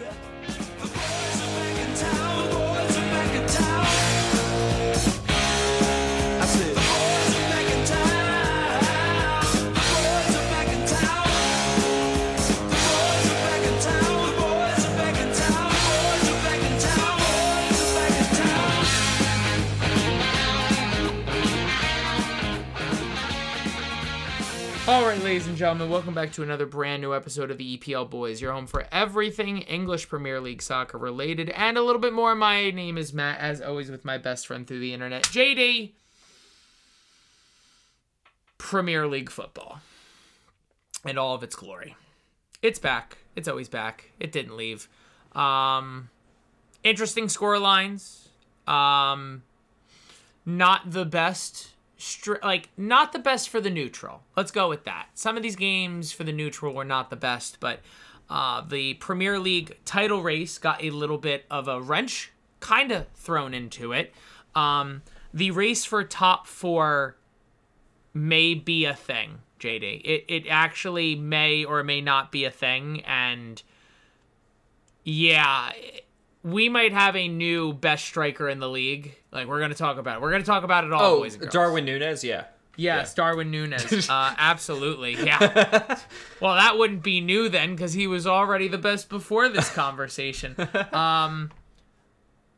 Right, ladies and gentlemen, welcome back to another brand new episode of the EPL Boys, your home for everything English Premier League soccer related and a little bit more. My name is Matt, as always, with my best friend through the internet, JD. Premier League football and all of its glory. It's back. It's always back. It didn't leave. Um, interesting score lines. Um, not the best like not the best for the neutral. Let's go with that. Some of these games for the neutral were not the best, but uh, the Premier League title race got a little bit of a wrench kind of thrown into it. Um, the race for top four may be a thing, JD. It it actually may or may not be a thing, and yeah, we might have a new best striker in the league. Like we're gonna talk about it. We're gonna talk about it all, Oh, boys and girls. Darwin Nunez, yeah. Yes, Darwin Nunez. Uh, absolutely. Yeah. well, that wouldn't be new then because he was already the best before this conversation. Um,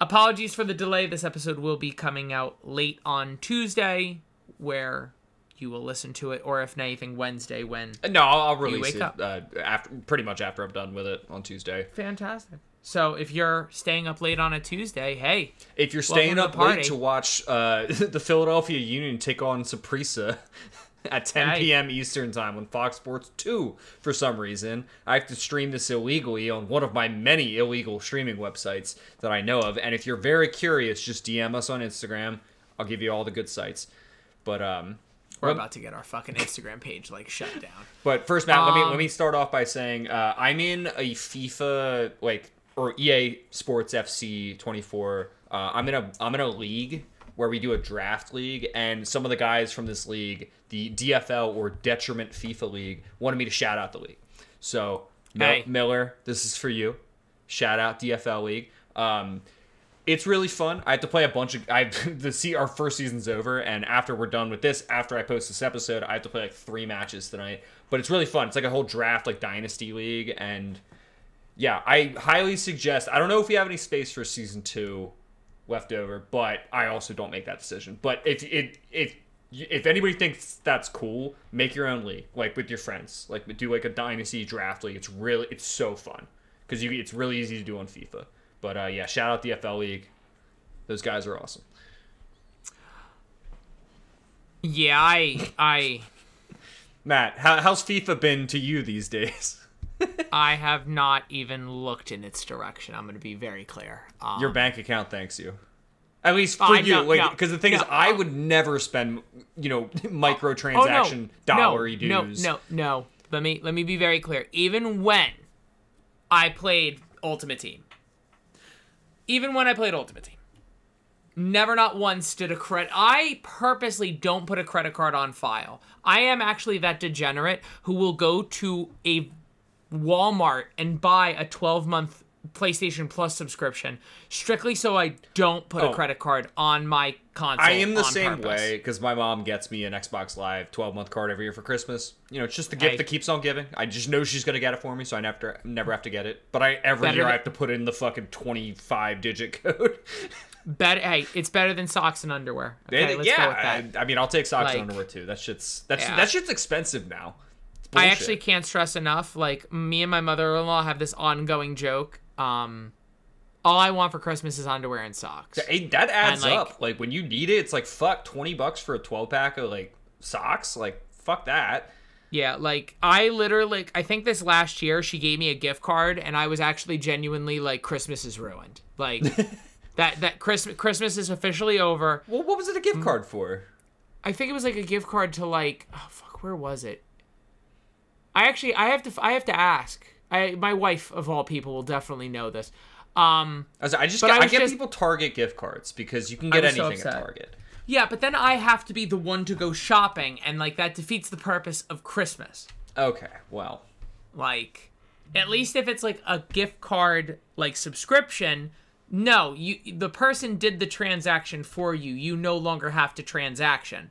apologies for the delay. This episode will be coming out late on Tuesday, where you will listen to it, or if anything, Wednesday when. No, I'll, I'll release wake it up. uh, after, pretty much after I'm done with it on Tuesday. Fantastic. So if you're staying up late on a Tuesday, hey, If you're staying up late to watch uh, the Philadelphia Union take on Saprissa at 10 Hey. p.m. Eastern time on Fox Sports 2 for some reason, I have to stream this illegally on one of my many illegal streaming websites that I know of. And if you're very curious, just DM us on Instagram. I'll give you all the good sites. But um, we're about to get our fucking Instagram page like shut down. But first, Matt, let me Um, let me start off by saying uh, I'm in a FIFA like or EA Sports FC 24. Uh, I'm in a I'm in a league where we do a draft league, and some of the guys from this league, the DFL or Detriment FIFA League, wanted me to shout out the league. So Mil- Miller, this is for you. Shout out DFL League. Um, it's really fun. I have to play a bunch of. I the see our first season's over, and after we're done with this, after I post this episode, I have to play like three matches tonight. But it's really fun. It's like a whole draft, like dynasty league, and yeah, I highly suggest. I don't know if we have any space for season two left over, but I also don't make that decision. But if it if if anybody thinks that's cool, make your own league, like with your friends, like do like a dynasty draft league. It's really it's so fun because you it's really easy to do on FIFA. But uh, yeah, shout out the FL League. Those guys are awesome. Yeah, I I Matt, how, how's FIFA been to you these days? I have not even looked in its direction. I'm going to be very clear. Um, Your bank account thanks you. At least for I- you, no, like no, because the thing is, no. I would never spend, you know, microtransaction oh, no, dollar no, dues. No, no, no. Let me let me be very clear. Even when I played Ultimate Team, even when I played Ultimate Team, never not once did a credit. I purposely don't put a credit card on file. I am actually that degenerate who will go to a Walmart and buy a 12 month PlayStation Plus subscription strictly so I don't put Oh. a credit card on my console. I am the same purpose. way because my mom gets me an Xbox Live 12 month card every year for Christmas. You know, it's just the gift that keeps on giving. I just know she's gonna get it for me, so I never never have to get it. But I every year I have to put in the fucking 25 digit code. Better, hey, it's better than socks and underwear. Okay, let's yeah, go with that. I, I mean, I'll take socks Like- and underwear too. That shit's that's Yeah. that shit's expensive now. It's I actually can't stress enough. Like me and my mother-in-law have this ongoing joke. Um, all I want for Christmas is underwear and socks. Hey, that adds like- up. Like when you need it, it's like fuck twenty bucks for a twelve pack of like socks. Like fuck that. Yeah, like I literally, like, I think this last year she gave me a gift card, and I was actually genuinely like, Christmas is ruined. Like that that Christmas Christmas is officially over. Well, what was it a Mm. gift card for? I think it was like a gift card to like, oh fuck, where was it? I actually, I have to, I have to ask. I my wife of all people will definitely know this. Um, I, was, I just get, I I, get just- people Target gift cards because you can get was so anything at. Target. yeah, but then I have to be the one to go shopping, and like that defeats the purpose of Christmas. Okay, well, Like, At least if it's like a gift card like subscription, no, you the person did the transaction for you. You no longer have to transaction.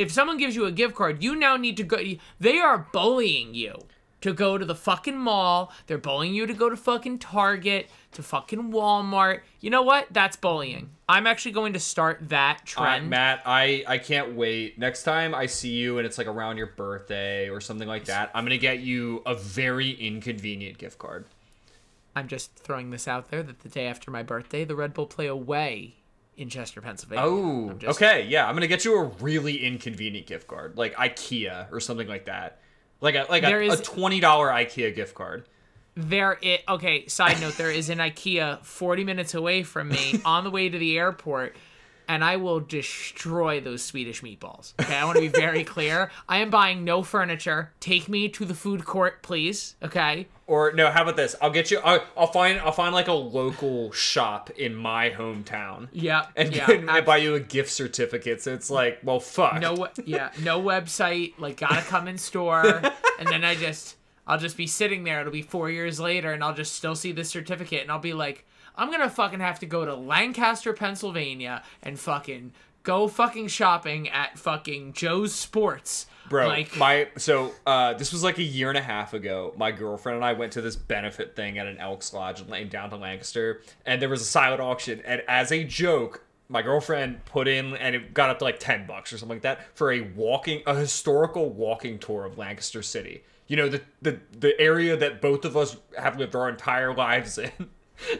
If someone gives you a gift card, you now need to go they are bullying you to go to the fucking mall. They're bullying you to go to fucking Target, to fucking Walmart. You know what? That's bullying. I'm actually going to start that Uh, trend. Matt, I I can't wait. Next time I see you and it's like around your birthday or something like that, I'm gonna get you a very inconvenient gift card. I'm just throwing this out there that the day after my birthday, the Red Bull play away in Chester, Pennsylvania. Oh, just- okay, yeah. I'm gonna get you a really inconvenient gift card, like IKEA or something like that, like a like a, is- a twenty dollar IKEA gift card. There it okay, side note, there is an IKEA 40 minutes away from me on the way to the airport. And I will destroy those Swedish meatballs. Okay, I want to be very clear. I am buying no furniture. Take me to the food court, please. Okay. Or no, how about this? I'll get you. I'll, I'll find. I'll find like a local shop in my hometown. Yeah. And, yeah. and ab- buy you a gift certificate. So it's like, well, fuck. no yeah no website like gotta come in store and then i just i'll just be sitting there it'll be four years later and i'll just still see the certificate and i'll be like i'm gonna fucking have to go to lancaster pennsylvania and fucking go fucking shopping at fucking joe's sports Bro, like my so uh, this was like a year and a half ago. My girlfriend and I went to this benefit thing at an Elks Lodge in downtown Lancaster, and there was a silent auction. And as a joke, my girlfriend put in, and it got up to like ten bucks or something like that for a walking, a historical walking tour of Lancaster City. You know the the the area that both of us have lived our entire lives in.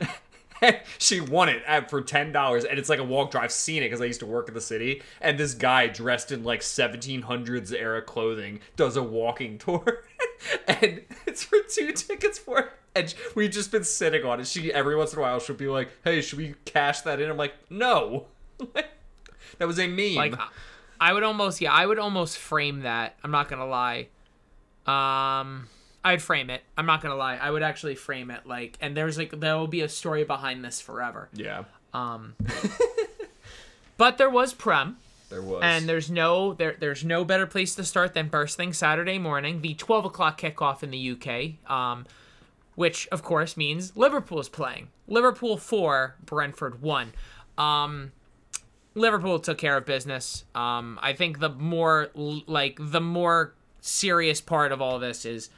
she won it at, for ten dollars, and it's like a walk drive. I've seen it because I used to work in the city, and this guy dressed in like 1700s era clothing does a walking tour, and it's for two tickets for. And we've just been sitting on it. She every once in a while she'll be like, "Hey, should we cash that in?" I'm like, "No." that was a meme. like I- i would almost yeah i would almost frame that i'm not gonna lie um i'd frame it i'm not gonna lie i would actually frame it like and there's like there will be a story behind this forever yeah, Um. But there was Prem, there was. and there's no there there's no better place to start than first thing Saturday morning, the 12 o'clock kickoff in the UK, um, which of course means Liverpool is playing. Liverpool four, Brentford one. Um, Liverpool took care of business. Um, I think the more like the more serious part of all this is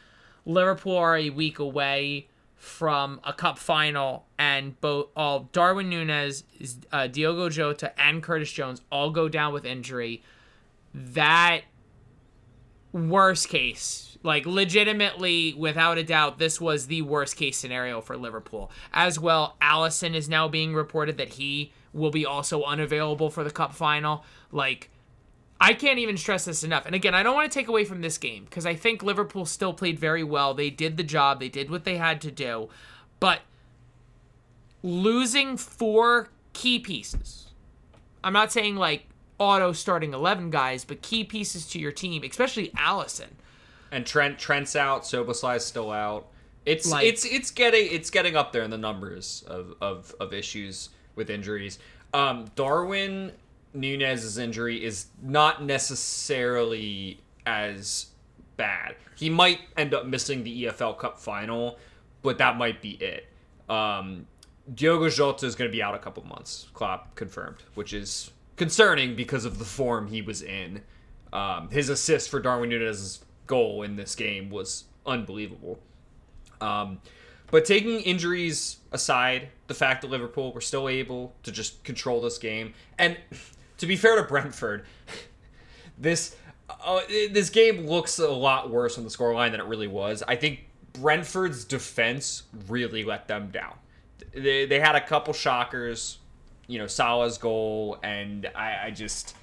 Liverpool are a week away from a cup final, and both all Darwin Nunez, uh, Diogo Jota, and Curtis Jones all go down with injury. That worst case, like legitimately, without a doubt, this was the worst case scenario for Liverpool. As well, Alisson is now being reported that he will be also unavailable for the cup final. Like, I can't even stress this enough. And again, I don't want to take away from this game because I think Liverpool still played very well. They did the job, they did what they had to do. But losing four key pieces, I'm not saying like auto starting 11 guys, but key pieces to your team, especially Alisson. and Trent Trent's out, Szoboszlai's still out. It's Like- it's it's getting it's getting up there in the numbers of of, of issues with injuries. Um, Darwin Nunez's injury is not necessarily as bad. He might end up missing the EFL Cup final, but that might be it. Um, Diogo Jota is going to be out a couple months. Klopp confirmed, which is concerning because of the form he was in. Um, his assist for Darwin Nunez's goal in this game was unbelievable. Um, but taking injuries aside, the fact that Liverpool were still able to just control this game, and to be fair to Brentford, this uh, this game looks a lot worse on the scoreline than it really was. I think Brentford's defense really let them down. They, they had a couple shockers, you know, Salah's goal, and I, I just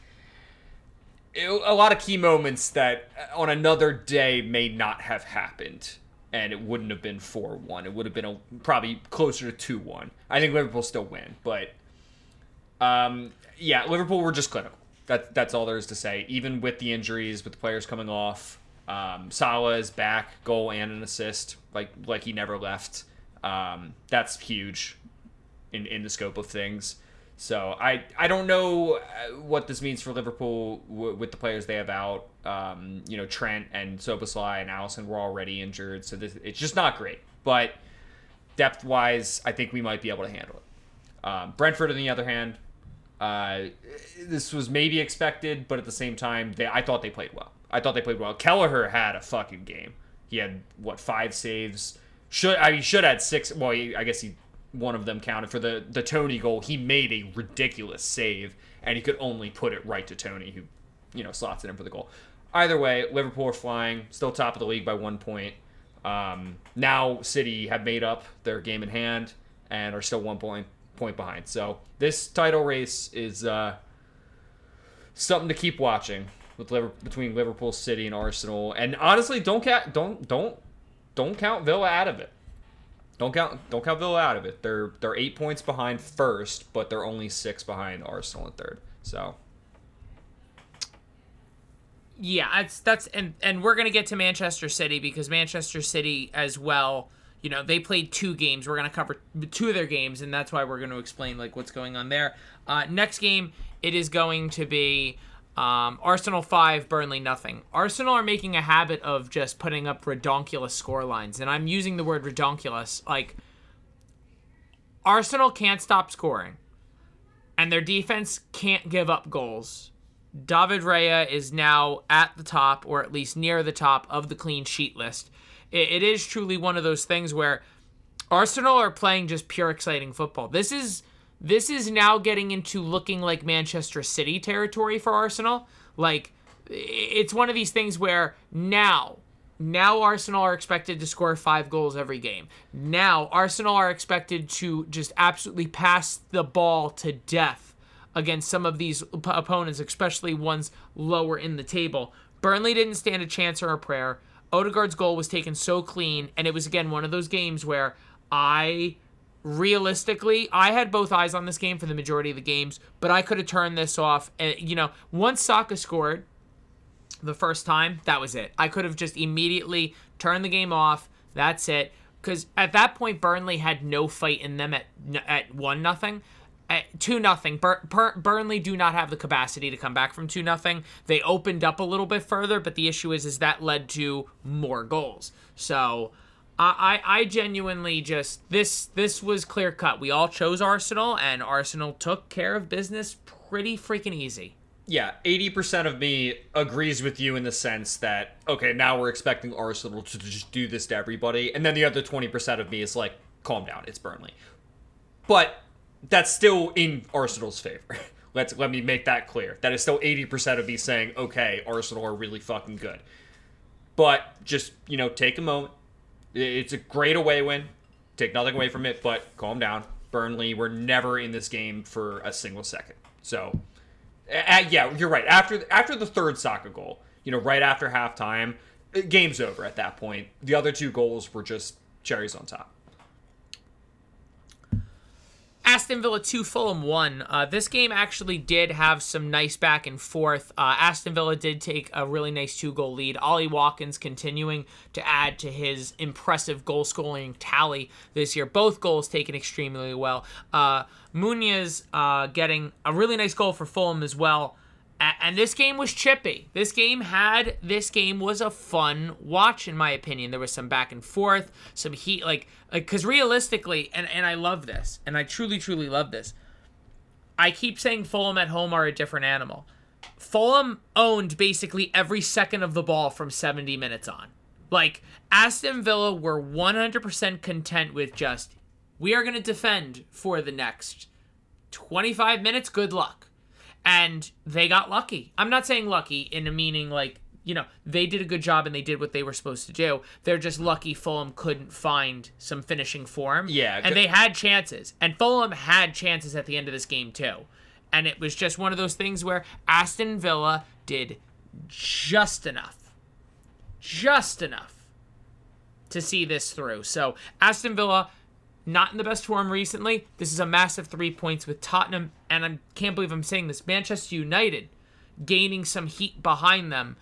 it- a lot of key moments that on another day may not have happened and it wouldn't have been 4-1 it would have been a, probably closer to 2-1 i think liverpool still win but um, yeah liverpool were just clinical that, that's all there is to say even with the injuries with the players coming off um, Salah is back goal and an assist like like he never left um, that's huge in, in the scope of things So I I don't know uh, what this means for Liverpool w- with the players they have out. Um, you know Trent and Szoboszlai and Alisson were already injured, so this, it's just not great. But depth wise, I think we might be able to handle it. Um, Brentford, on the other hand, uh, this was maybe expected, but at the same time, they I thought they played well. I thought they played well. Kelleher had a fucking game. He had what five saves? Should I mean should had six? Well, he, I guess he one of them counted for the the Toney goal. He made a ridiculous save, and he could only put it right to Toney, who you know slots it in for the goal. Either way, Liverpool are flying, still top of the league by one point. Um, now City have made up their game in hand and are still one point point behind. So this title race is uh, something to keep watching with between Liverpool, City, and Arsenal. And honestly, don't count don't don't don't count Villa out of it. Don't count don't count Villa out of it. They're they're eight points behind first, but they're only six behind Arsenal in third. So Yeah, that's that's and and we're gonna get to Manchester City because Manchester City as well. You know, they played two games. We're gonna cover two of their games, and that's why we're gonna explain like what's going on there. Uh, next game, it is going to be um, Arsenal five, Burnley nothing. Arsenal are making a habit of just putting up redonkulous score lines, and I'm using the word redonkulous. Like Arsenal can't stop scoring, and their defense can't give up goals. David Raya is now at the top, or at least near the top of the clean sheet list. It, it is truly one of those things where Arsenal are playing just pure exciting football. This is this is now getting into looking like Manchester City territory for Arsenal. Like it's one of these things where now now Arsenal are expected to score 5 goals every game. Now Arsenal are expected to just absolutely pass the ball to death against some of these opponents, especially ones lower in the table. Burnley didn't stand a chance or a prayer. Odegaard's goal was taken so clean, and it was again one of those games where I realistically I had both eyes on this game for the majority of the games, but I could have turned this off. And you know, once Saka scored the first time, that was it. I could have just immediately turned the game off. That's it. Because at that point, Burnley had no fight in them at at one nothing. Two nothing, Bur- Bur- Burnley do not have the capacity to come back from two nothing. They opened up a little bit further, but the issue is, is that led to more goals. So, I, I, I genuinely just this this was clear cut. We all chose Arsenal, and Arsenal took care of business pretty freaking easy. yeah, eighty percent of me agrees with you in the sense that okay, now we're expecting Arsenal to just do this to everybody, and then the other twenty percent of me is like, calm down, it's Burnley. But that's still in Arsenal's favor. Let's let me make that clear. That is still eighty percent of me saying, okay, Arsenal are really fucking good. But just you know, take a moment. It's a great away win. Take nothing away from it, but calm down. Burnley were never in this game for a single second. So, uh, yeah, you're right. After after the third Saka goal, you know, right after halftime, uh, game's over at that point. The other two goals were just cherries on top. Aston Villa 2, Fulham 1. Uh, this game actually did have some nice back and forth. Uh, Aston Villa did take a really nice two goal lead. Ollie Watkins continuing to add to his impressive goal scoring tally this year. Both goals taken extremely well. Uh, Munoz uh, getting a really nice goal for Fulham as well. And this game was chippy. This game had this game was a fun watch in my opinion. There was some back and forth, some heat like because realistically, and and I love this, and I truly truly love this. I keep saying Fulham at home are a different animal. Fulham owned basically every second of the ball from 70 minutes on. Like Aston Villa were 100% content with just we are going to defend for the next 25 minutes. Good luck and they got lucky. I'm not saying lucky in a meaning like, you know, they did a good job and they did what they were supposed to do. They're just lucky Fulham couldn't find some finishing form. Yeah, And they had chances. And Fulham had chances at the end of this game too. And it was just one of those things where Aston Villa did just enough. Just enough to see this through. So, Aston Villa not in the best form recently. This is a massive three points with Tottenham, and I can't believe I'm saying this. Manchester United gaining some heat behind them.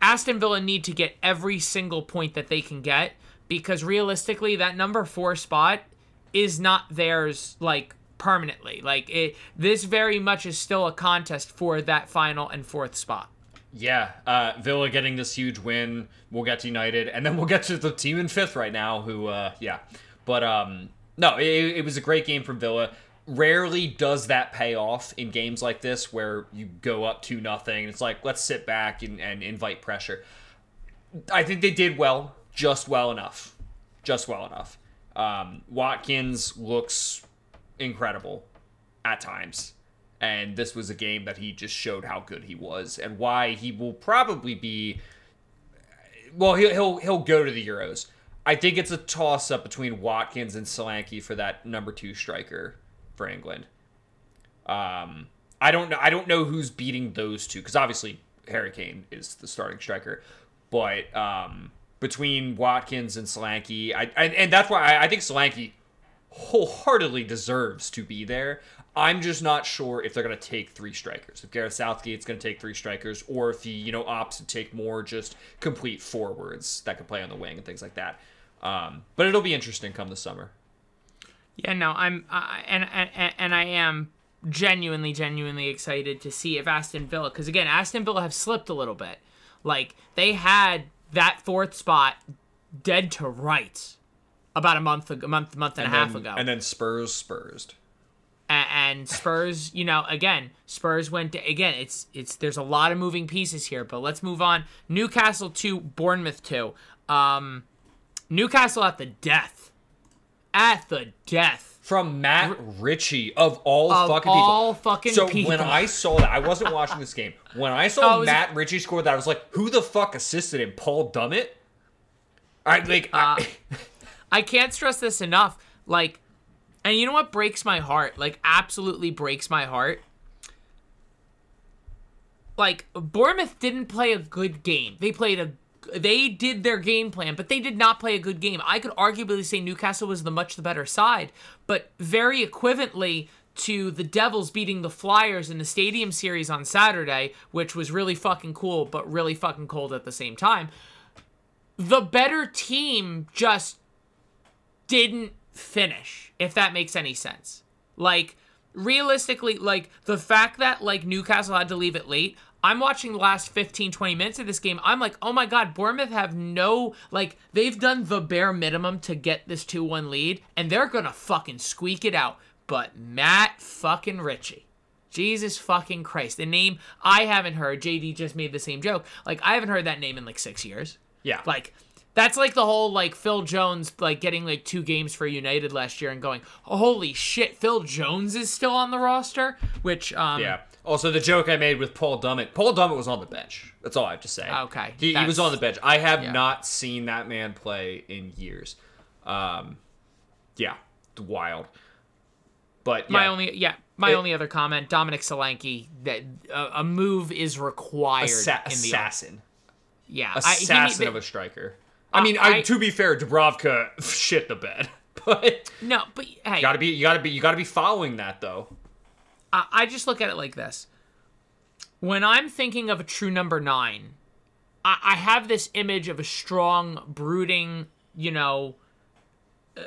Aston Villa need to get every single point that they can get because realistically, that number four spot is not theirs like permanently. Like it, this very much is still a contest for that final and fourth spot. Yeah, uh, Villa getting this huge win. We'll get to United, and then we'll get to the team in fifth right now. Who, uh, yeah, but um, no, it, it was a great game from Villa. Rarely does that pay off in games like this where you go up to nothing. It's like let's sit back and, and invite pressure. I think they did well, just well enough, just well enough. Um, Watkins looks incredible at times and this was a game that he just showed how good he was and why he will probably be well he'll he'll, he'll go to the euros i think it's a toss up between watkins and solanke for that number two striker for england um i don't know i don't know who's beating those two because obviously harry kane is the starting striker but um between watkins and solanke i, I and that's why I, I think solanke wholeheartedly deserves to be there. I'm just not sure if they're going to take three strikers. If Gareth Southgate's going to take three strikers, or if he, you know, opts to take more just complete forwards that can play on the wing and things like that. Um, but it'll be interesting come the summer. Yeah, no, I'm I and, and and I am genuinely, genuinely excited to see if Aston Villa, because again, Aston Villa have slipped a little bit. Like they had that fourth spot dead to rights about a month, a month, month and, a half then, ago, And then Spurs Spursed. A- and Spurs, you know, again, Spurs went to, again. It's it's there's a lot of moving pieces here, but let's move on. Newcastle two, Bournemouth two. Um, Newcastle at the death, at the death. From Matt Ritchie of all Of fucking all people. fucking so people. when I saw that, I wasn't watching this game. When I Oh, saw it Matt Ritchie score that, I was like, "Who the fuck assisted him? Paul Dummett?" I like. I, uh, I can't stress this enough. Like, and you know what breaks my heart? Like, absolutely breaks my heart. Like, Bournemouth didn't play a good game. They played a. They did their game plan, but they did not play a good game. I could arguably say Newcastle was the much the better side, but very equivalently to the Devils beating the Flyers in the Stadium Series on Saturday, which was really fucking cool, but really fucking cold at the same time. The better team just didn't finish, if that makes any sense. Like, realistically, like, the fact that, like, Newcastle had to leave it late, I'm watching the last 15, 20 minutes of this game. I'm like, oh my God, Bournemouth have no, like, they've done the bare minimum to get this 2 1 lead, and they're gonna fucking squeak it out. But Matt fucking Ritchie. Jesus fucking Christ. The name I haven't heard, JD just made the same joke. Like, I haven't heard that name in like six years. yeah, Like that's like the whole like Phil Jones like getting like two games for United last year and going, holy shit, Phil Jones is still on the roster. Which um Yeah. Also, the joke I made with Paul Dummett. Paul Dummett was on the bench. That's all I have to say. Okay, He, he was on the bench. I have yeah. not seen that man play in years. Um, yeah, wild. But my only yeah my It- only other comment Dominic Solanke that uh, a move is required assa- in the assassin, yeah assassin I, he- of a striker. I mean, I, I- to be fair, Dubravka shit the bed, but no but hey you gotta be, you gotta be, you gotta be following that though. I, I just look at it like this. When I'm thinking of a true number nine, I, I have this image of a strong, brooding, you know, uh,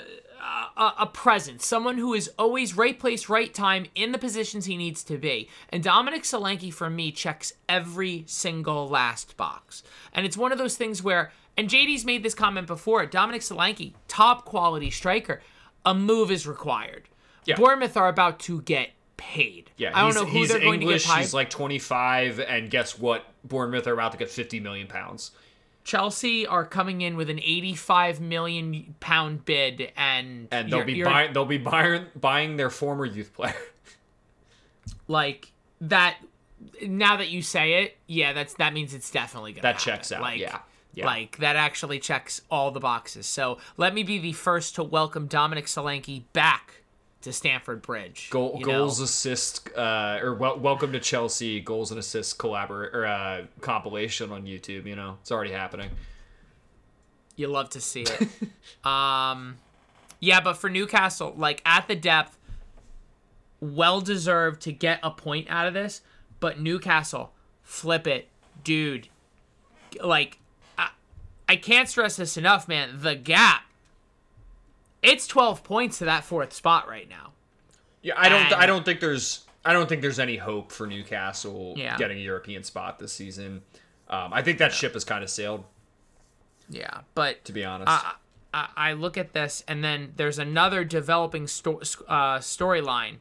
a, a presence, someone who is always right place, right time, in the positions he needs to be. And Dominic Solanke, for me, checks every single last box. And it's one of those things where, and JD's made this comment before Dominic Solanke, top quality striker, a move is required. Yeah. Bournemouth are about to get paid. Yeah, I don't know who they're going English. to get paid. He's like 25, and guess what? Bournemouth are about to get 50 million pounds. Chelsea are coming in with an 85 million pound bid, and and they'll be buying they'll be buying buying their former youth player. like that. Now that you say it, yeah, that's that means it's definitely gonna. That happen. checks out, Like, yeah, yeah. like that actually checks all the boxes. So let me be the first to welcome Dominic Solanke back to Stamford Bridge. Goal, know? goals, assist, uh, or wel- welcome to Chelsea goals and assists collabor or uh, compilation on YouTube. You know, it's already happening. You love to see it. um, yeah, but for Newcastle, like at the depth, well deserved to get a point out of this. But Newcastle, flip it, dude. Like, I, I can't stress this enough, man. The gap. It's 12 points to that fourth spot right now. Yeah, I don't. And- I don't think there's. I don't think there's any hope for Newcastle Yeah. getting a European spot this season. Um, I think that ship has kind of sailed. Yeah, but To be honest, I, I, I look at this, and then there's another developing sto- uh, storyline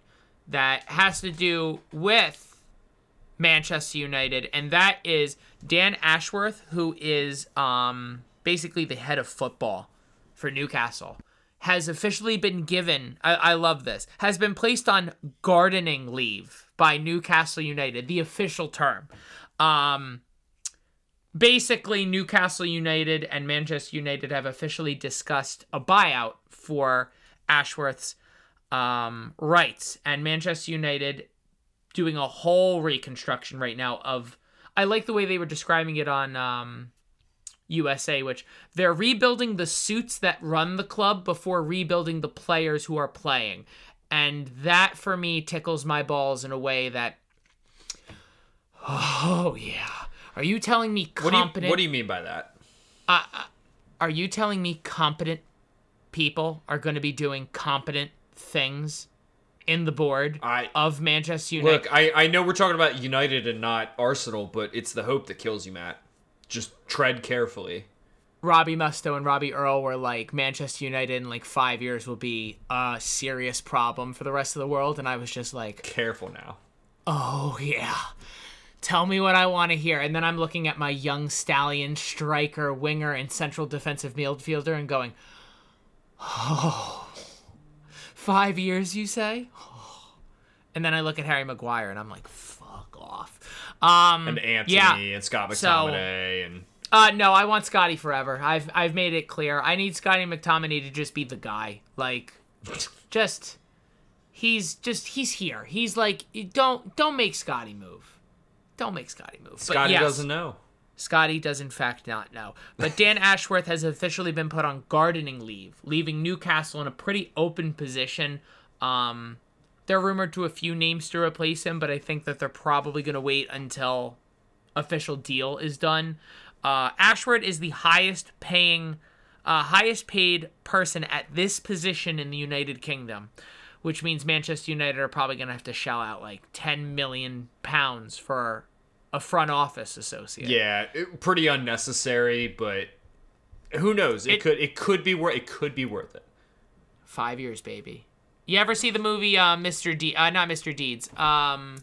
that has to do with Manchester United, and that is Dan Ashworth, who is um, basically the head of football for Newcastle, has officially been given. I, I love this. Has been placed on gardening leave by Newcastle United, the official term. Um, basically Newcastle United and Manchester United have officially discussed a buyout for Ashworth's um, rights, and Manchester United doing a whole reconstruction right now of. I like the way they were describing it on um, USA, which they're rebuilding the suits that run the club before rebuilding the players who are playing, and that for me tickles my balls in a way that. Oh yeah. Are you telling me what do you competent? What do you mean by that? Uh, uh, are you telling me competent people are going to be doing competent things in the board I- of Manchester United? Look, I I know we're talking about United and not Arsenal, but it's the hope that kills you, Matt. Just tread carefully. Robbie Mustoe and Robbie Earle were like Manchester United in like five years will be a serious problem for the rest of the world, and I was just like, Careful now. oh yeah. Tell me what I want to hear. And then I'm looking at my young stallion, striker, winger, and central defensive midfielder and going, oh, five years, you say? And then I look at Harry Maguire and I'm like, fuck off. Um, And Antony yeah. and Scott So- McTominay and Uh, no, I want Scotty forever. I've I've made it clear. I need Scotty McTominay to just be the guy. Like, just he's just he's here. He's like don't don't make Scotty move. Don't make Scotty move. Scotty yes, doesn't know. Scotty does in fact not know. But Dan Ashworth has officially been put on gardening leave, leaving Newcastle in a pretty open position. Um, they're rumored to a few names to replace him, but I think that they're probably going to wait until official deal is done. Uh, Ashworth is the highest paying, uh, highest paid person at this position in the United Kingdom, which means Manchester United are probably going to have to shell out like 10 million pounds for a front office associate. Yeah, it, pretty unnecessary, but who knows? It, It- could it could be worth it could be worth it. Five years, baby. You ever see the movie uh, Mr. D? Uh, not Mr. Deeds. Um,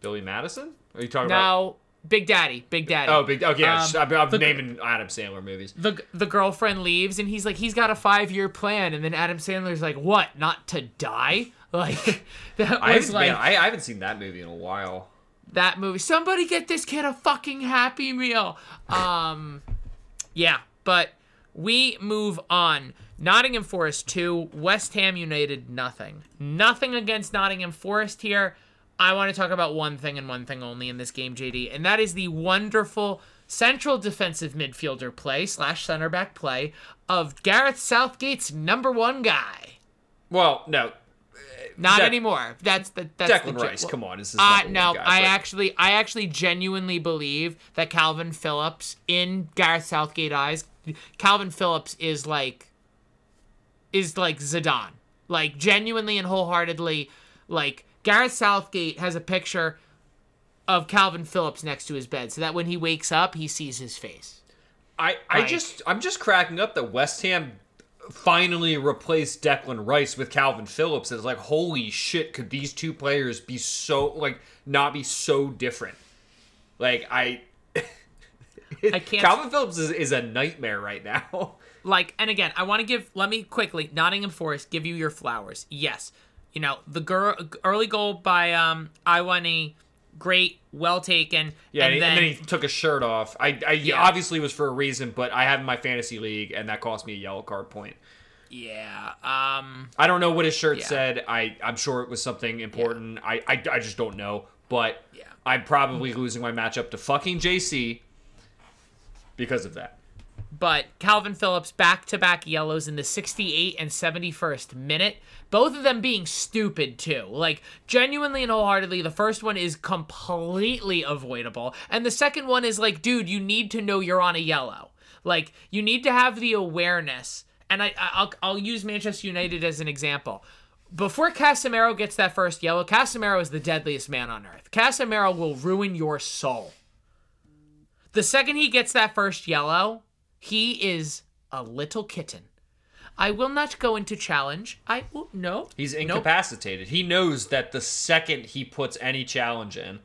Billy Madison? Are you talking about? no, Big Daddy. Big Daddy. Oh, big. Yeah. Um, I'm, I'm the- naming Adam Sandler movies. the the girlfriend leaves and he's like he's got a five year plan and then Adam Sandler's like what not to die like that I was like man, I, I haven't seen that movie in a while. that movie somebody get this kid a fucking happy meal um yeah but we move on Nottingham Forest 2 West Ham United nothing. Nothing against Nottingham Forest here. I want to talk about one thing and one thing only in this game JD and that is the wonderful central defensive midfielder play slash center back play of Gareth Southgate's number one guy. Well, no. not Dec- anymore. That's the that's Declan the Rice, come on, is his uh, no, guy, I but- actually, I actually genuinely believe that Kalvin Phillips, in Gareth Southgate eyes, Kalvin Phillips is like, is like Zidane, like genuinely and wholeheartedly, like Gareth Southgate has a picture of Kalvin Phillips next to his bed, so that when he wakes up, he sees his face. I, I Like- just I'm just cracking up that West Ham finally replaced Declan Rice with Kalvin Phillips. It's like holy shit, could these two players be so like not be so different? Like I I can't- Kalvin Phillips is, is a nightmare right now. like and again i want to give let me quickly nottingham forest give you your flowers yes you know the girl early goal by um Awoniyi great well taken Yeah, and, and, then, then, he took his shirt off. I, I Yeah. obviously was for a reason, but I have my fantasy league, and that cost me a yellow card point. yeah um I don't know what his shirt Yeah. said. I I'm sure it was something important. I, I I just don't know. But Yeah. I'm probably losing my matchup to fucking JC because of that. But kalvin phillips back-to-back yellows in the 68 and 71st minute both of them being stupid too like genuinely and wholeheartedly the first one is completely avoidable and the second one is like dude you need to know you're on a yellow like you need to have the awareness and I- I'll, I'll use manchester united as an example before Casemiro gets that first yellow, Casemiro is the deadliest man on earth. Casemiro will ruin your soul. The second he gets that first yellow, he is a little kitten. I will not go into challenge. I oh, no. He's Nope. incapacitated. He knows that the second he puts any challenge in,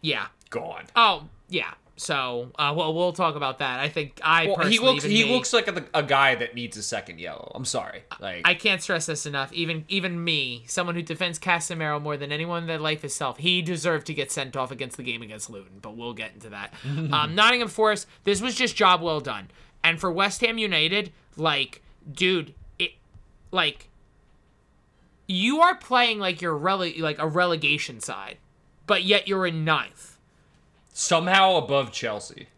Yeah. gone. Oh, yeah. So, uh, well, we'll talk about that. I think I Well, personally he looks he me- looks like a, a guy that needs a second yellow. I'm sorry. Like I can't stress this enough. Even even me, someone who defends Casemiro more than anyone in their life itself, he deserved to get sent off against the game against Luton. But we'll get into that. um, Nottingham Forest, this was just job well done. And for West Ham United, like, dude, it, like, you are playing like you're rele- like a relegation side, but yet you're in ninth. somehow above Chelsea.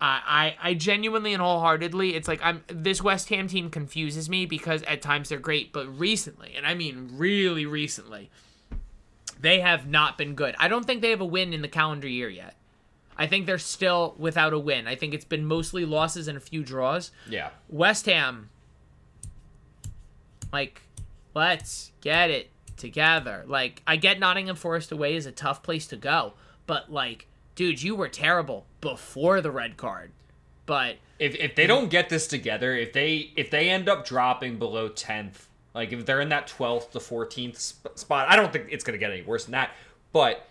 I, I I genuinely and wholeheartedly, it's like I'm this West Ham team confuses me because at times they're great, but recently, and I mean really recently, they have not been good. I don't think they have a win in the calendar year yet. I think they're still without a win. I think it's been mostly losses and a few draws. Yeah. West Ham, like, let's get it together. Like, I get Nottingham Forest away is a tough place to go, but like, dude, you were terrible before the red card. But If if they don't get this together, if they if they end up dropping below 10th, like if they're in that 12th to 14th sp- spot, I don't think it's going to get any worse than that. But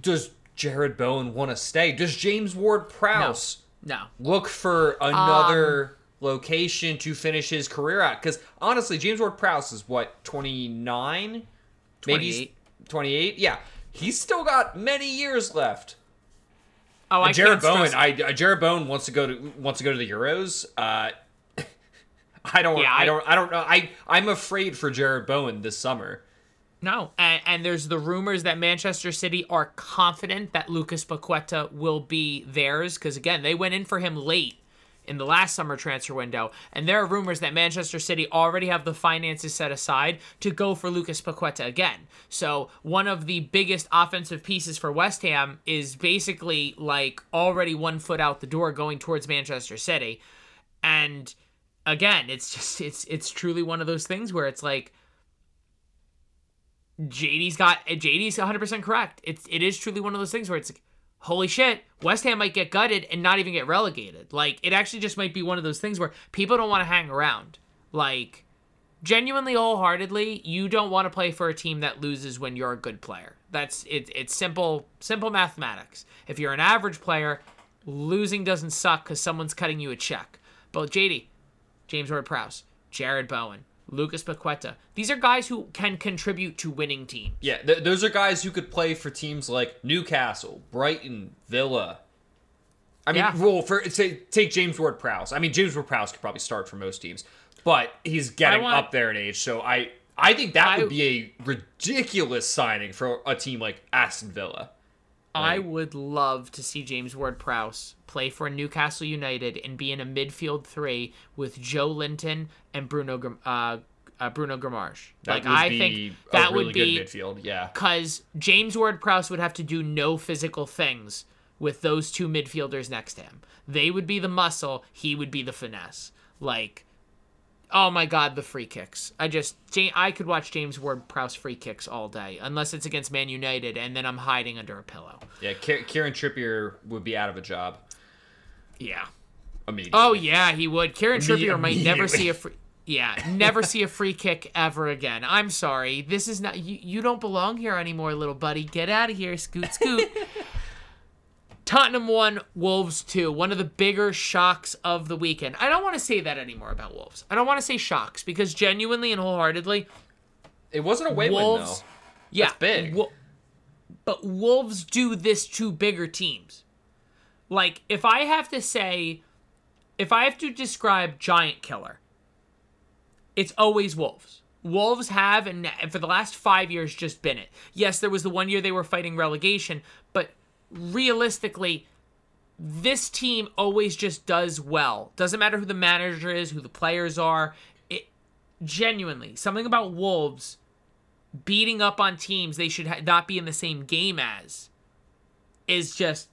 does Jarrod Bowen want to stay? Does James Ward Prowse no, look for another location to finish his career at? Because honestly, James Ward Prowse is what 29, maybe 28. 28. Yeah, he's still got many years left. oh, I Jarrod Bowen, I uh, Jarrod Bowen wants to go to wants to go to the Euros. Uh, I don't, Yeah, I, I- don't, I don't know. I I'm afraid for Jarrod Bowen this summer. No, and, and there's the rumors that Manchester City are confident that Lucas Paqueta will be theirs because again they went in for him late in the last summer transfer window, and there are rumors that Manchester City already have the finances set aside to go for Lucas Paqueta again. So one of the biggest offensive pieces for West Ham is basically like already one foot out the door going towards Manchester City, and again, it's just it's it's truly one of those things where it's like JD's got JD's 100% correct. It's it is truly one of those things where it's like holy shit, West Ham might get gutted and not even get relegated. Like it actually just might be one of those things where people don't want to hang around. Like genuinely wholeheartedly, you don't want to play for a team that loses when you're a good player. That's it it's simple simple mathematics. If you're an average player, losing doesn't suck cuz someone's cutting you a check. But JD, James Ward-Prowse, Jarrod Bowen, Lucas Paqueta. These are guys who can contribute to winning teams. Yeah, th- those are guys who could play for teams like Newcastle, Brighton, Villa. I mean, Yeah. well, for say, take James Ward Prowse. I mean, James Ward Prowse could probably start for most teams, but he's getting want- up there in age. So I, I think that I- would be a ridiculous signing for a team like Aston Villa. I would love to see James Ward Prowse play for Newcastle United and be in a midfield three with Joelinton and Bruno Grim- uh, uh, Bruno Guimarães. That like would I be think a that really would be good midfield. Yeah, because James Ward Prowse would have to do no physical things with those two midfielders next to him. They would be the muscle, he would be the finesse. Like, oh my god, the free kicks. I just, I could watch James Ward Prowse free kicks all day, unless it's against Man United, and then I'm hiding under a pillow. yeah. Kieran Trippier would be out of a job Yeah. immediately. Oh yeah, he would. Kieran Trippier might never see a free. Yeah, never see a free kick ever again. I'm sorry. This is not you. You don't belong here anymore, little buddy. Get out of here, scoot, scoot. Tottenham won, Wolves two. One of the bigger shocks of the weekend. I don't want to say that anymore about Wolves. I don't want to say shocks because genuinely and wholeheartedly, it wasn't a way away win though. Yeah, big. Wo- but Wolves do this to bigger teams. Like if I have to say, if I have to describe giant killer, it's always Wolves. Wolves have and for the last five years just been it. Yes, there was the one year they were fighting relegation, but realistically, this team always just does well. Doesn't matter who the manager is, who the players are. It genuinely something about Wolves beating up on teams they should ha- not be in the same game as is just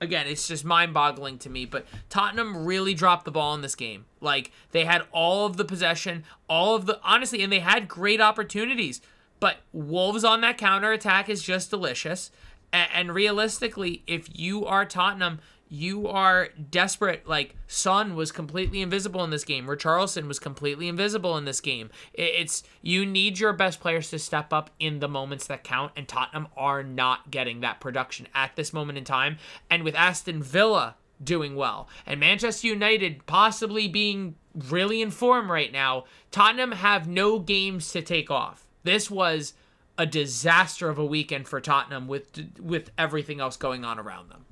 again, it's just mind-boggling to me. But Tottenham really dropped the ball in this game. Like they had all of the possession, all of the honestly, and they had great opportunities. But Wolves on that counter attack is just delicious. And, and realistically, if you are Tottenham, you are desperate. Like Son was completely invisible in this game. Richarlison was completely invisible in this game. It's you need your best players to step up in the moments that count, and Tottenham are not getting that production at this moment in time. And with Aston Villa doing well and Manchester United possibly being really in form right now, Tottenham have no games to take off. This was a disaster of a weekend for Tottenham with with everything else going on around them.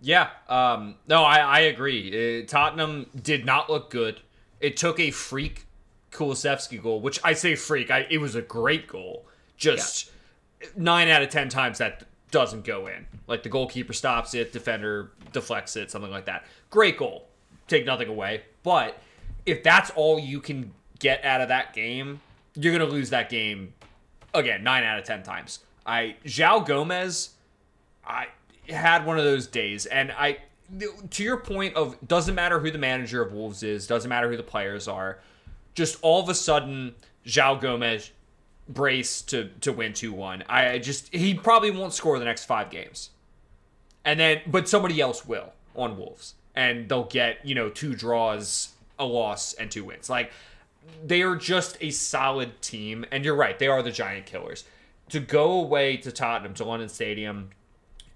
Yeah, um, no, I, I agree. Uh, Tottenham did not look good. It took a freak Kulusevski goal, which I say freak. I, it was a great goal. Just nine out of ten times that doesn't go in. Like the goalkeeper stops it, defender deflects it, something like that. Great goal. Take nothing away. But if that's all you can get out of that game, you're gonna lose that game again nine out of ten times. I João Gomes. I had one of those days, and I, to your point of doesn't matter who the manager of Wolves is, doesn't matter who the players are, just all of a sudden, João Gomes brace to to win two one. I just he probably won't score the next five games, and then but somebody else will on Wolves, and they'll get you know two draws, a loss, and two wins. Like they are just a solid team, and you're right, they are the giant killers. To go away to Tottenham to London Stadium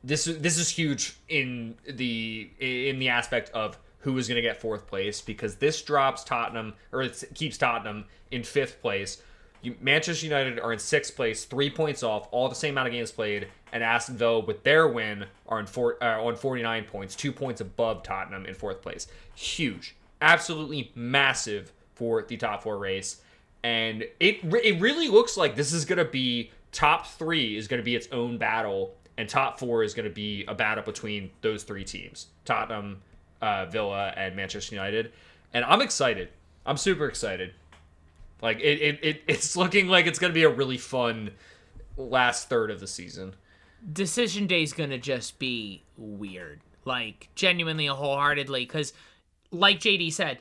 this is this is huge in the in the aspect of who is going to get fourth place because this drops Tottenham or it keeps Tottenham in fifth place. Manchester United are in sixth place, three points off, all the same amount of games played, and Aston Villa with their win are in four, uh, on 49 points, two points above Tottenham in fourth place. Huge, absolutely massive for the top four race, and it it really looks like this is to be top three is to be its own battle and top four is to be a battle between those three teams Tottenham, uh, Villa, and Manchester United. And I'm excited. I'm super excited. Like, it, it, it it's looking like it's to be a really fun last third of the season. Decision day is gonna just be weird, like genuinely, wholeheartedly, because, like JD said,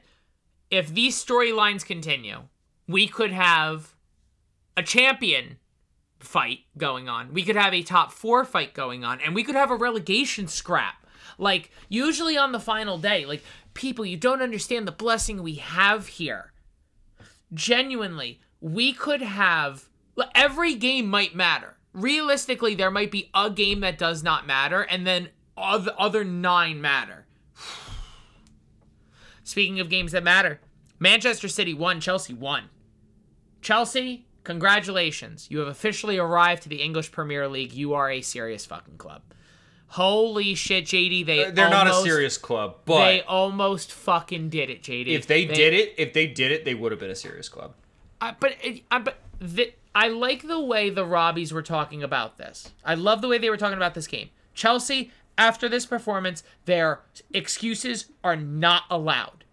if these storylines continue, we could have a champion fight going on. We could have a top four fight going on, and we could have a relegation scrap. Like, usually on the final day, like, people, you don't understand the blessing we have here. Genuinely, we could have. Every game might matter. Realistically, there might be a game that does not matter, and then other, nine matter. Speaking of games that matter, Manchester City won, Chelsea won. Chelsea, congratulations. You have officially arrived to the English Premier League. You are a serious fucking club. Holy shit, JD. They They're not a serious club, but They almost fucking did it, JD. if they, did it, if they did it, they would have been a serious club. I, but it, I, but the, I like the way the Robbies were talking about this. I love the way they were talking about this game. Chelsea, after this performance, their excuses are not allowed.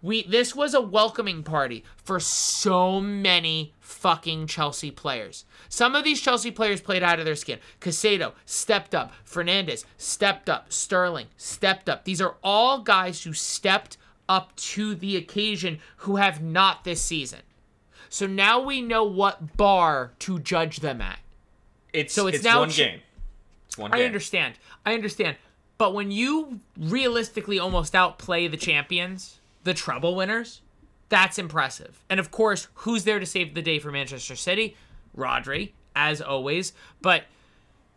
We this was a welcoming party for so many fucking Chelsea players. Some of these Chelsea players played out of their skin. Caicedo stepped up. Fernandez stepped up. Sterling stepped up. These are all guys who stepped up to the occasion who have not this season. So now we know what bar to judge them at. It's So it's it's, now one ch- game. It's one I game. understand. I understand. But when you realistically almost outplay the champions, the treble winners, that's impressive. And of course, who's there to save the day for Manchester City? Rodri, as always. But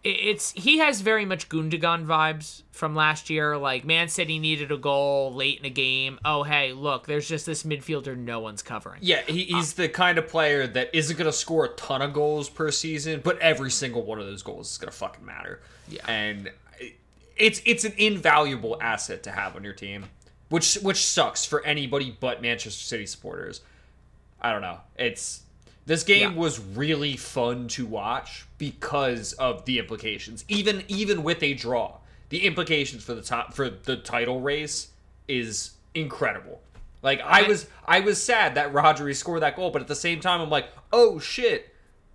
it's he has very much Gundogan vibes from last year. Like Man City needed a goal late in a game. Oh hey, look, there's just this midfielder no one's covering. Yeah, he, he's the kind of player that isn't going to score a ton of goals per season, but every single one of those goals is going to fucking matter. Yeah. and it's it's an invaluable asset to have on your team, which which sucks for anybody but Manchester City supporters. I don't know. It's this game Yeah. was really fun to watch because of the implications. Even even with a draw, the implications for the top for the title race is incredible. Like I was I was sad that Rodri scored that goal, but at the same time I'm like, "Oh shit,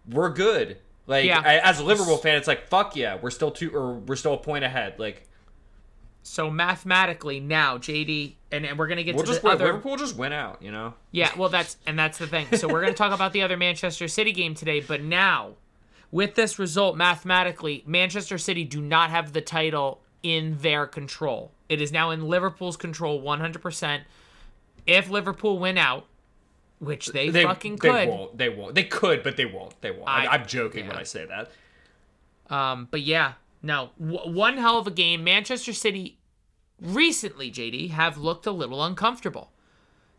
we're good." Like Yeah. I- as a Liverpool fan, it's like, "Fuck yeah, we're still two or we're still a point ahead." Like So mathematically now, JD, and, and we're gonna get We'll to just the win. other. Liverpool just went out. You know. Yeah, well, that's and that's the thing. So we're going to talk about the other Manchester City game today, but now with this result mathematically, Manchester City do not have the title in their control. It is now in Liverpool's control 100%. If Liverpool win out, which they, They fucking they could. won't. They won't. They could, but they won't. They won't. I, I'm joking when. I say that. Um, but yeah, no, w- one hell of a game. Manchester City recently, JD, have looked a little uncomfortable.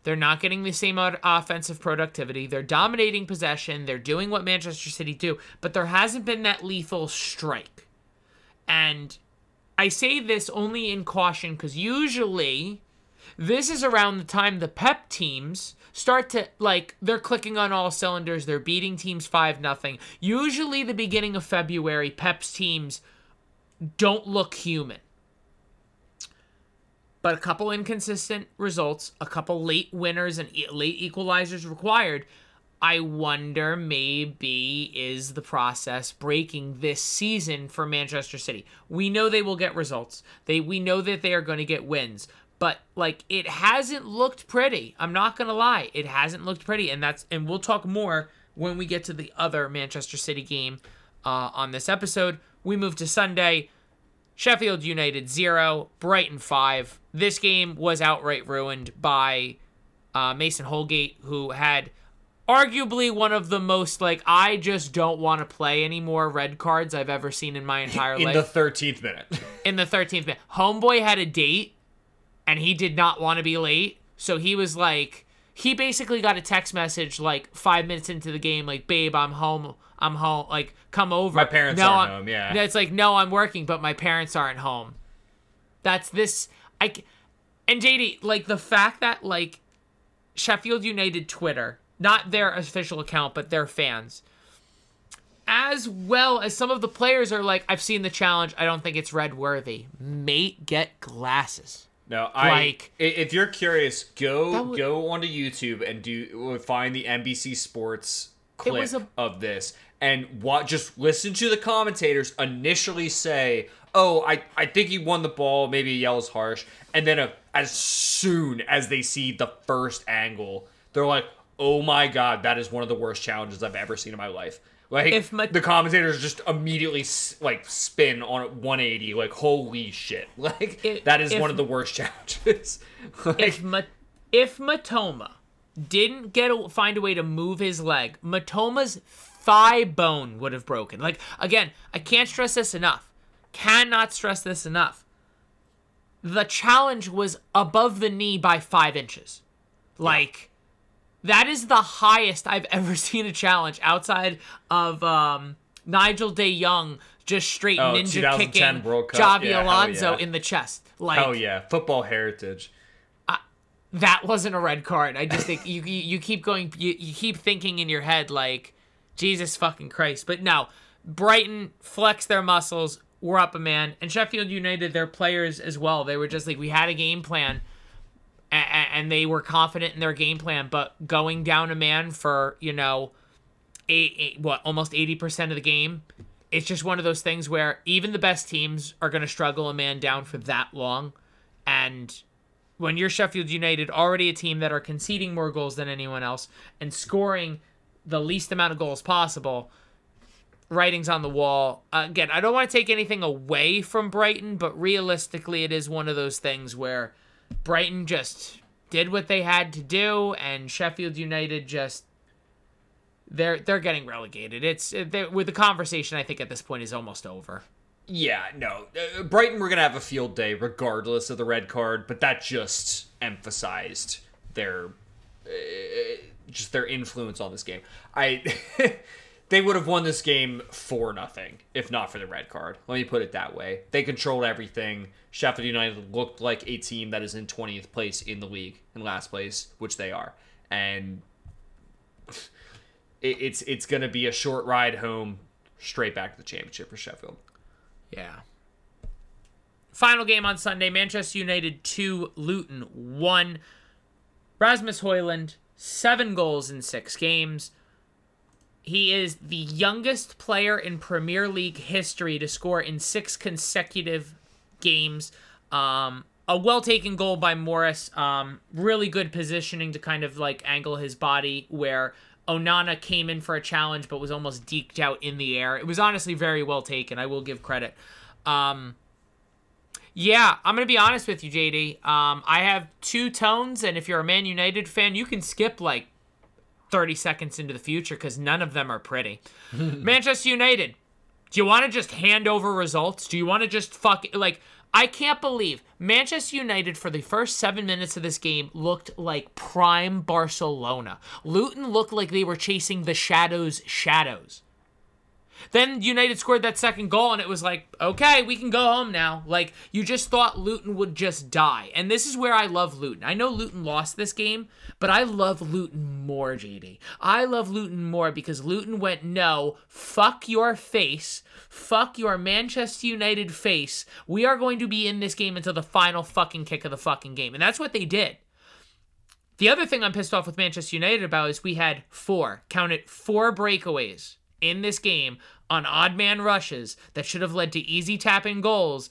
They're not getting the same offensive productivity. They're dominating possession. They're doing what Manchester City do, but there hasn't been that lethal strike. And I say this only in caution because usually this is around the time the pep teams start to like they're clicking on all cylinders they're beating teams 5 nothing usually the beginning of february pep's teams don't look human. But a couple inconsistent results a couple late winners and late equalizers required i wonder maybe is the process breaking this season for manchester city. We know they will get results. They we know that they are going to get wins. But like it hasn't looked pretty. I'm not going to lie. It hasn't looked pretty and that's and we'll talk more when we get to the other manchester city game uh, on this episode we move to sunday Sheffield United 0, Brighton 5. This game was outright ruined by uh, Mason Holgate, who had arguably one of the most, like, I just don't want to play anymore red cards I've ever seen in my entire In life. In the 13th minute. in the 13th minute. Homeboy had a date and he did not want to be late. So he was like, he basically got a text message like five minutes into the game, like, babe, I'm home. I'm home. Like, come over. My parents no, aren't I'm- home, yeah. It's like, no, I'm working, but my parents aren't home. That's this. I and JD, like the fact that like Sheffield United Twitter, not their official account, but their fans, as well as some of the players are like, I've seen the challenge. I don't think it's red worthy. Mate, get glasses. No, I. Like- if you're curious, go wa- go onto YouTube and do find the NBC Sports clip a- of this and what just listen to the commentators initially say, "Oh, I I think he won the ball." Maybe yells harsh, and then uh as soon as they see the first angle, they're like, "Oh my god, that is one of the worst challenges I've ever seen in my life." Like If Ma- the commentators just immediately like spin on 180, like holy shit! Like If- that is if- one of the worst challenges. like, If Ma- if Mitoma didn't get a, find a way to move his leg, Mitoma's thigh bone would have broken. Like again, I can't stress this enough. Cannot stress this enough. The challenge was above the knee by five inches. Like that is the highest I've ever seen a challenge outside of um, Nigel De Jong just straight Oh, ninja kicking. Javi Yeah, Alonso yeah. in the chest. Like oh yeah, football heritage. that wasn't a red card. I just think you you, you keep going you, you keep thinking in your head like Jesus fucking Christ. But no, Brighton flex their muscles, were up a man, and Sheffield United their players as well. They were just like we had a game plan and they were confident in their game plan, but going down a man for, you know, eight, eight, what almost 80% of the game, it's just one of those things where even the best teams are going to struggle a man down for that long and when you're Sheffield United, already a team that are conceding more goals than anyone else and scoring the least amount of goals possible, writings on the wall. Uh, again, I don't want to take anything away from Brighton, but realistically, it is one of those things where Brighton just did what they had to do, and Sheffield United just they're they're getting relegated. It's with the conversation. I think at this point is almost over. Yeah, no. Uh, Brighton were going to have a field day regardless of the red card, but that just emphasized their uh, just their influence on this game. I they would have won this game for nothing if not for the red card. Let me put it that way. They controlled everything. Sheffield United looked like a team that is in 20th place in the league, in last place, which they are. And it, it's it's going to be a short ride home straight back to the championship for Sheffield. Yeah. Final game on Sunday Manchester United 2, Luton 1. Rasmus Højlund, seven goals in six games. He is the youngest player in Premier League history to score in six consecutive games. Um, a well taken goal by Morris. Um, really good positioning to kind of like angle his body where Onana came in for a challenge but was almost deked out in the air. It was honestly very well taken. I will give credit. Um, yeah, I'm gonna be honest with you, JD. Um, I have two tones, and if you're a Man United fan, you can skip like 30 seconds into the future because none of them are pretty. Manchester United. Do you want to just hand over results? Do you want to just fuck like? I can't believe Manchester United for the first seven minutes of this game looked like prime Barcelona. Luton looked like they were chasing the shadows, shadows. Then United scored that second goal, and it was like, okay, we can go home now. Like, you just thought Luton would just die. And this is where I love Luton. I know Luton lost this game, but I love Luton more, JD. I love Luton more because Luton went, no, fuck your face. Fuck your Manchester United face. We are going to be in this game until the final fucking kick of the fucking game. And that's what they did. The other thing I'm pissed off with Manchester United about is we had four, count it, four breakaways in this game on odd man rushes that should have led to easy tapping goals.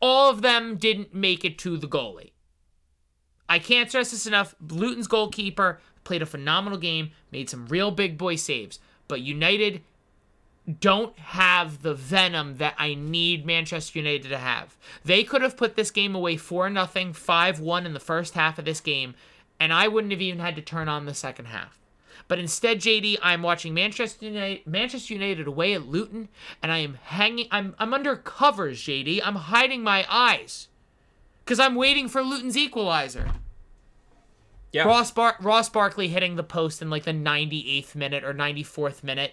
All of them didn't make it to the goalie. I can't stress this enough. Luton's goalkeeper played a phenomenal game, made some real big boy saves, but United don't have the venom that I need Manchester United to have. They could have put this game away 4 nothing, 5-1 in the first half of this game, and I wouldn't have even had to turn on the second half. But instead, JD, I'm watching Manchester United, Manchester United away at Luton, and I am hanging. I'm I'm under covers, JD. I'm hiding my eyes, cause I'm waiting for Luton's equalizer. Yeah. Ross Bar- Ross Barkley hitting the post in like the 98th minute or 94th minute,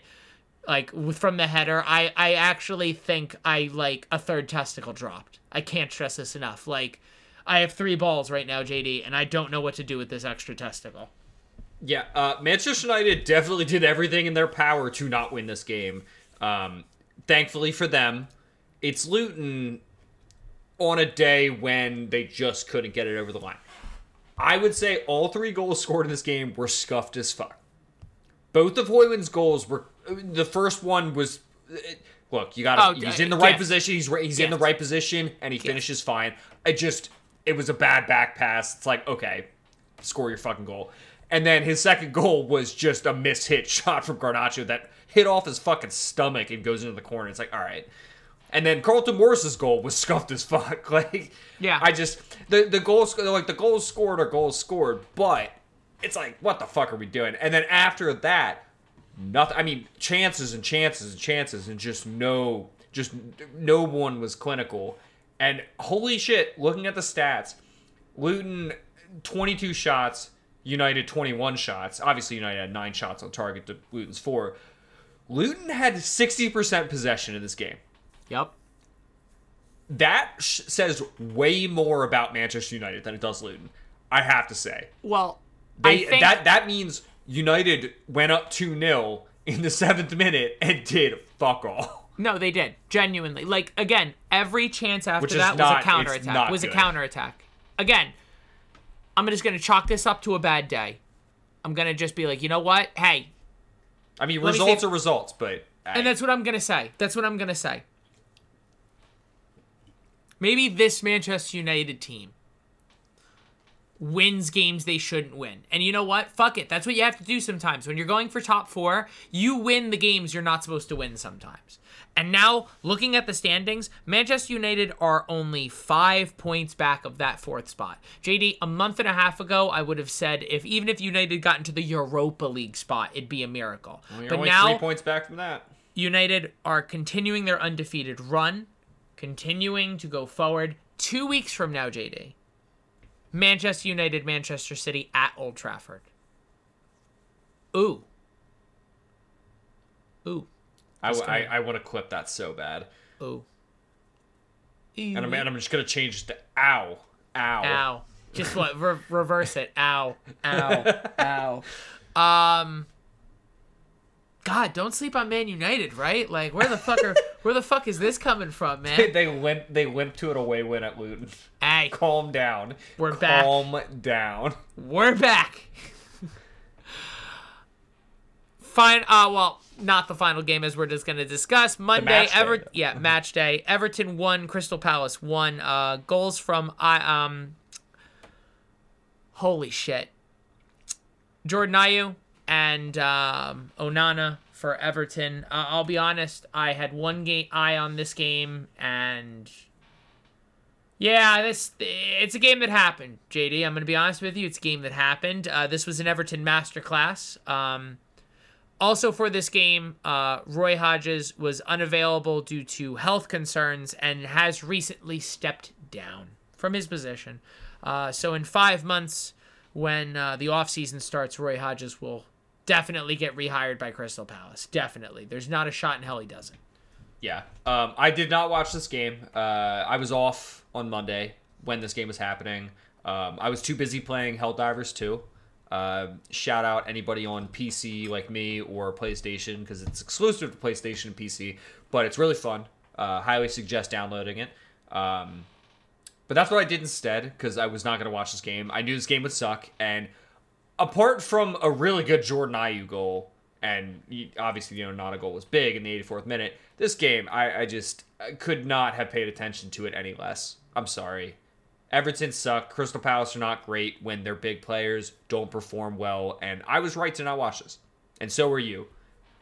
like from the header. I I actually think I like a third testicle dropped. I can't stress this enough. Like, I have three balls right now, JD, and I don't know what to do with this extra testicle. Yeah, uh, Manchester United definitely did everything in their power to not win this game. Um, thankfully for them, it's Luton on a day when they just couldn't get it over the line. I would say all three goals scored in this game were scuffed as fuck. Both of Højlund's goals were. The first one was. Look, you got. Oh, to he's uh, in the right yes. position. He's he's in the right position, and he finishes fine. I just. It was a bad back pass. It's like okay, score your fucking goal. And then his second goal was just a miss hit shot from Garnacho that hit off his fucking stomach and goes into the corner. It's like, all right. And then Carlton Morris's goal was scuffed as fuck. Like, Yeah. I just the the goals like the goals scored are goals scored, but it's like, what the fuck are we doing? And then after that, nothing. I mean, chances and chances and chances, and just no, just no one was clinical. And holy shit, looking at the stats, Luton 22 shots, United 21 shots. Obviously, United had nine shots on target to Luton's four. Luton had 60% possession in this game. Yep. That sh- says way more about Manchester United than it does Luton. I have to say. Well, They, I think that that means United went up 2-0 in the 7th minute and did fuck all. no, they did genuinely. Like again, every chance after that not- was a counterattack. Was a good. counterattack. Again, I'm just gonna chalk this up to a bad day. I'm gonna just be like, you know what? Hey, I mean, Let me results are results, but and that's what I'm gonna say. That's what I'm gonna say. Maybe this Manchester United team wins games they shouldn't win. And you know what? Fuck it. That's what you have to do sometimes. When you're going for top four, you win the games you're not supposed to win sometimes. And now, looking at the standings, Manchester United are only five points back of that fourth spot. JD, a month and a half ago, I would have said if even if United got into the Europa League spot, it'd be a miracle. you're but only now, three points back from that. United are continuing their undefeated run, continuing to go forward. Two weeks from now, JD, Manchester United, Manchester City at Old Trafford. Ooh. Ooh. I, I, I want to clip that so bad. Ooh. And I'm, and I'm just going to change it to ow. Ow. Ow. Just what? Re- reverse it. Ow. Ow. Ow. Um. God, don't sleep on Man United, right? Like, where the fuck are, where the fuck is this coming from, man? they limp they limp to an away win at Luton. Hey, Calm down. We're back. Calm down. We're back. Fine. Uh, well, not the final game as we're just going to discuss. Monday, Ever yeah, match day. Everton won, Crystal Palace won. Uh, goals from I um. Holy shit. Jordan Ayew and um, Onana for Everton. Uh, I'll be honest, I had one game eye on this game, and yeah, this it's a game that happened. JD, I'm gonna be honest with you, it's a game that happened. Uh, this was an Everton masterclass. Um, also for this game, uh, Roy Hodgson was unavailable due to health concerns and has recently stepped down from his position. Uh, so in five months, when uh, the offseason starts, Roy Hodgson will definitely get rehired by Crystal Palace. Definitely. There's not a shot in hell he doesn't. Yeah. Um, I did not watch this game. Uh, I was off on Monday when this game was happening. Um, I was too busy playing Helldivers 2. Uh, shout out anybody on PC like me or PlayStation because it's exclusive to PlayStation and PC, but it's really fun. Uh, highly suggest downloading it. Um, but that's what I did instead because I was not going to watch this game. I knew this game would suck, and apart from a really good Jordan Ayew goal, and obviously you know not a goal was big in the 84th minute. This game, I, I just I could not have paid attention to it any less. I'm sorry. Everton suck. Crystal Palace are not great when their big players don't perform well, and I was right to not watch this, and so were you.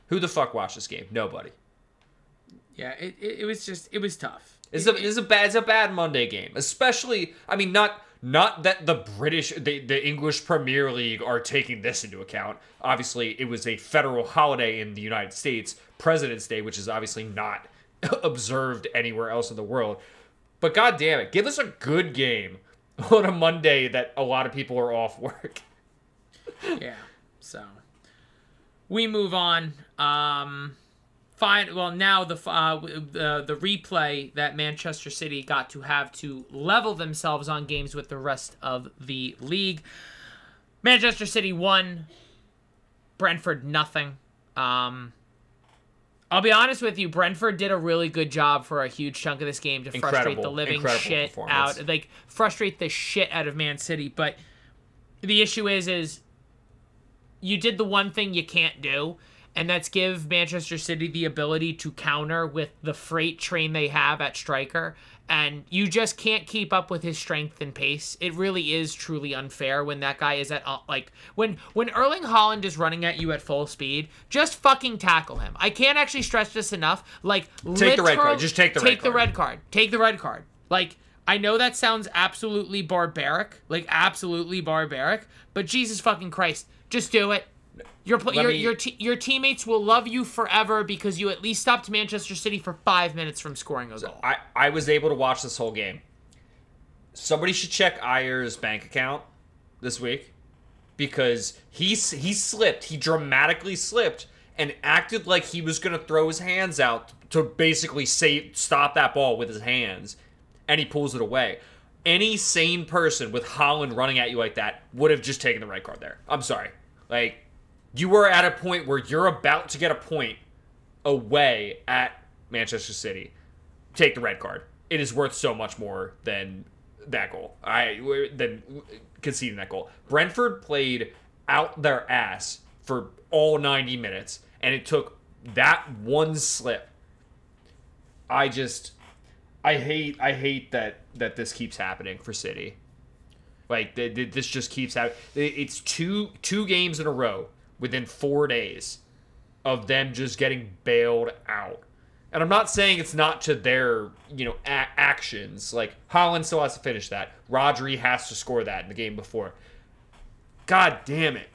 Who the fuck watched this game? Nobody. Yeah, it, it, it was just, it was tough. It's a it's a bad it's a bad Monday game, especially. I mean, not not that the British the the English Premier League are taking this into account. Obviously, it was a federal holiday in the United States, President's Day, which is obviously not observed anywhere else in the world. But god damn it, give us a good game on a Monday that a lot of people are off work. yeah. So we move on. Um, fine. Well, now the uh, the the replay that Manchester City got to have to level themselves on games with the rest of the league. Manchester City won. Brentford nothing. Um, I'll be honest with you. Brentford did a really good job for a huge chunk of this game to frustrate the living shit out, like frustrate the shit out of Man City. But the issue is, is you did the one thing you can't do, and that's give Manchester City the ability to counter with the freight train they have at striker. And you just can't keep up with his strength and pace. It really is truly unfair when that guy is at uh, like when when Erling Haaland is running at you at full speed. Just fucking tackle him. I can't actually stress this enough. Like Take the red card. Just take the red take the card. red card. Take the red card. Like I know that sounds absolutely barbaric, like absolutely barbaric, but Jesus fucking Christ, just do it. Your your me- your, te- your teammates will love you forever because you at least stopped Manchester City for five minutes from scoring a goal. I, I was able to watch this whole game. Somebody should check Ajer's bank account this week because he he slipped. He dramatically slipped and acted like he was going to throw his hands out to basically say stop that ball with his hands, and he pulls it away. Any sane person with Haaland running at you like that would have just taken the red card there. I'm sorry. Like you were at a point where you're about to get a point away at Manchester City take the red card. It is worth so much more than that goal. I than conceding that goal. Brentford played out their ass for all 90 minutes, and it took that one slip. I just, I hate, I hate that that this keeps happening for City. Like th- th- this just keeps happening. It's two two games in a row within four days of them just getting bailed out. And I'm not saying it's not to their, you know, a- actions. Like Haaland still has to finish that. Rodri has to score that in the game before. God damn it.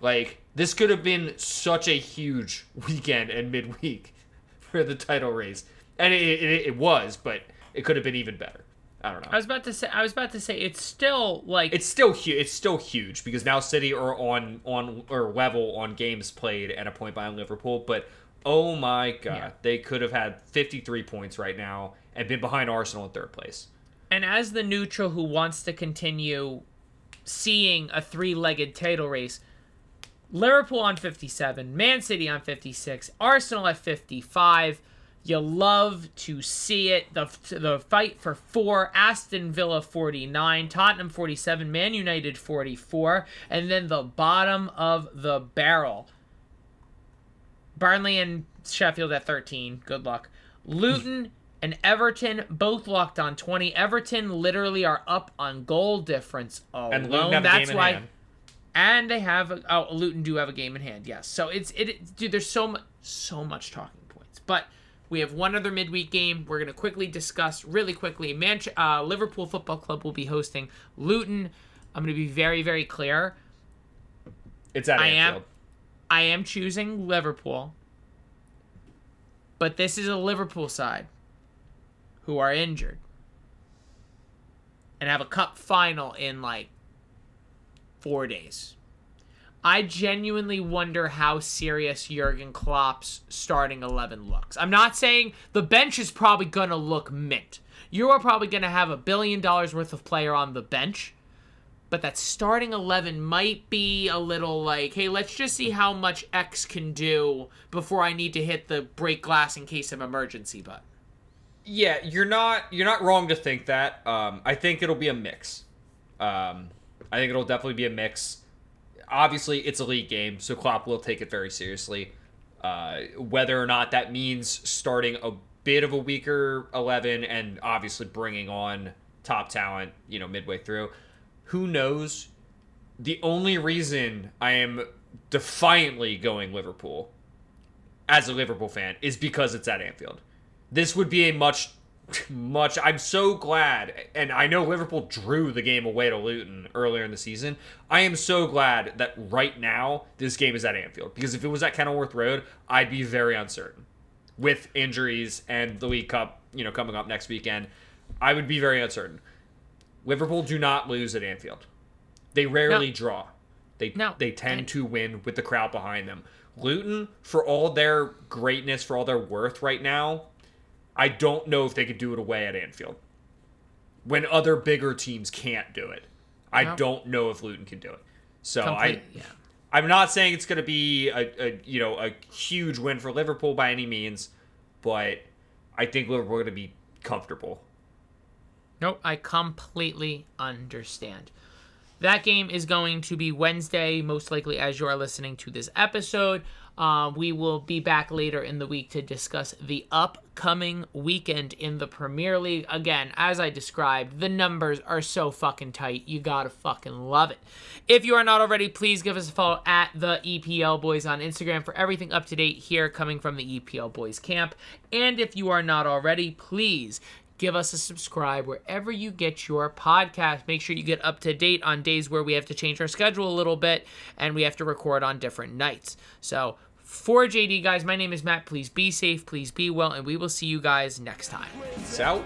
Like this could have been such a huge weekend and midweek for the title race. And it, it, it was, but it could have been even better. I don't know. I was about to say. I was about to say it's still like It's still huge. It's still huge because now City are on on or level on games played and a point behind Liverpool. But oh my god, Yeah. they could have had 53 points right now and been behind Arsenal in third place. And as the neutral who wants to continue seeing a three legged title race, Liverpool on 57, Man City on 56, Arsenal at 55. You love to see it. The, the fight for four, Aston Villa 49, Tottenham 47, Man United 44, and then the bottom of the barrel. Burnley and Sheffield at 13. Good luck. Luton and Everton both locked on 20. Everton literally are up on goal difference alone. And Luton have a That's why. hand. And they have a, oh Luton do have a game in hand. Yes. So it's it, it- dude. There's so much so much talking points, but. We have one other midweek game. We're going to quickly discuss really quickly. Manch- uh, Liverpool Football Club will be hosting Luton. I'm going to be very, very clear. It's at I am- Anfield. I am choosing Liverpool, but this is a Liverpool side who are injured and have a cup final in like four days. I genuinely wonder how serious Jurgen Klopp's starting 11 looks. I'm not saying the bench is probably going to look mint. You are probably going to have a billion dollars worth of player on the bench but that starting 11 might be a little like, hey, let's just see how much X can do before I need to hit the break glass in case of emergency button. Yeah, you're not you're not wrong to think that. Um, I think it'll be a mix. Um, I think it'll definitely be a mix. Obviously, it's a league game, so Klopp will take it very seriously. Uh, whether or not that means starting a bit of a weaker eleven and obviously bringing on top talent, you know, midway through, who knows? The only reason I am defiantly going Liverpool as a Liverpool fan is because it's at Anfield. This would be a much, much. I'm so glad, and I know Liverpool drew the game away to Luton earlier in the season. I am so glad that right now this game is at Anfield because if it was at Kenilworth Road, I'd be very uncertain with injuries and the League Cup, you know, coming up next weekend. I would be very uncertain. Liverpool do not lose at Anfield. They rarely No. draw. They No. they tend to win with the crowd behind them. Luton, for all their greatness, for all their worth right now, I don't know if they could do it away at Anfield. When other bigger teams can't do it, I No. don't know if Luton can do it. So I, yeah. I'm not saying it's going to be a, a you know a huge win for Liverpool by any means, but I think Liverpool are going to be comfortable. Nope, I completely understand. That game is going to be Wednesday, most likely as you are listening to this episode. Uh, we will be back later in the week to discuss the upcoming weekend in the Premier League. Again, as I described, the numbers are so fucking tight. You gotta fucking love it. If you are not already, please give us a follow at the EPL Boys on Instagram for everything up to date here coming from the EPL Boys camp. And if you are not already, please give us a subscribe wherever you get your podcast. Make sure you get up to date on days where we have to change our schedule a little bit and we have to record on different nights. So, for JD, guys, my name is Matt. Please be safe, please be well, and we will see you guys next time. Out.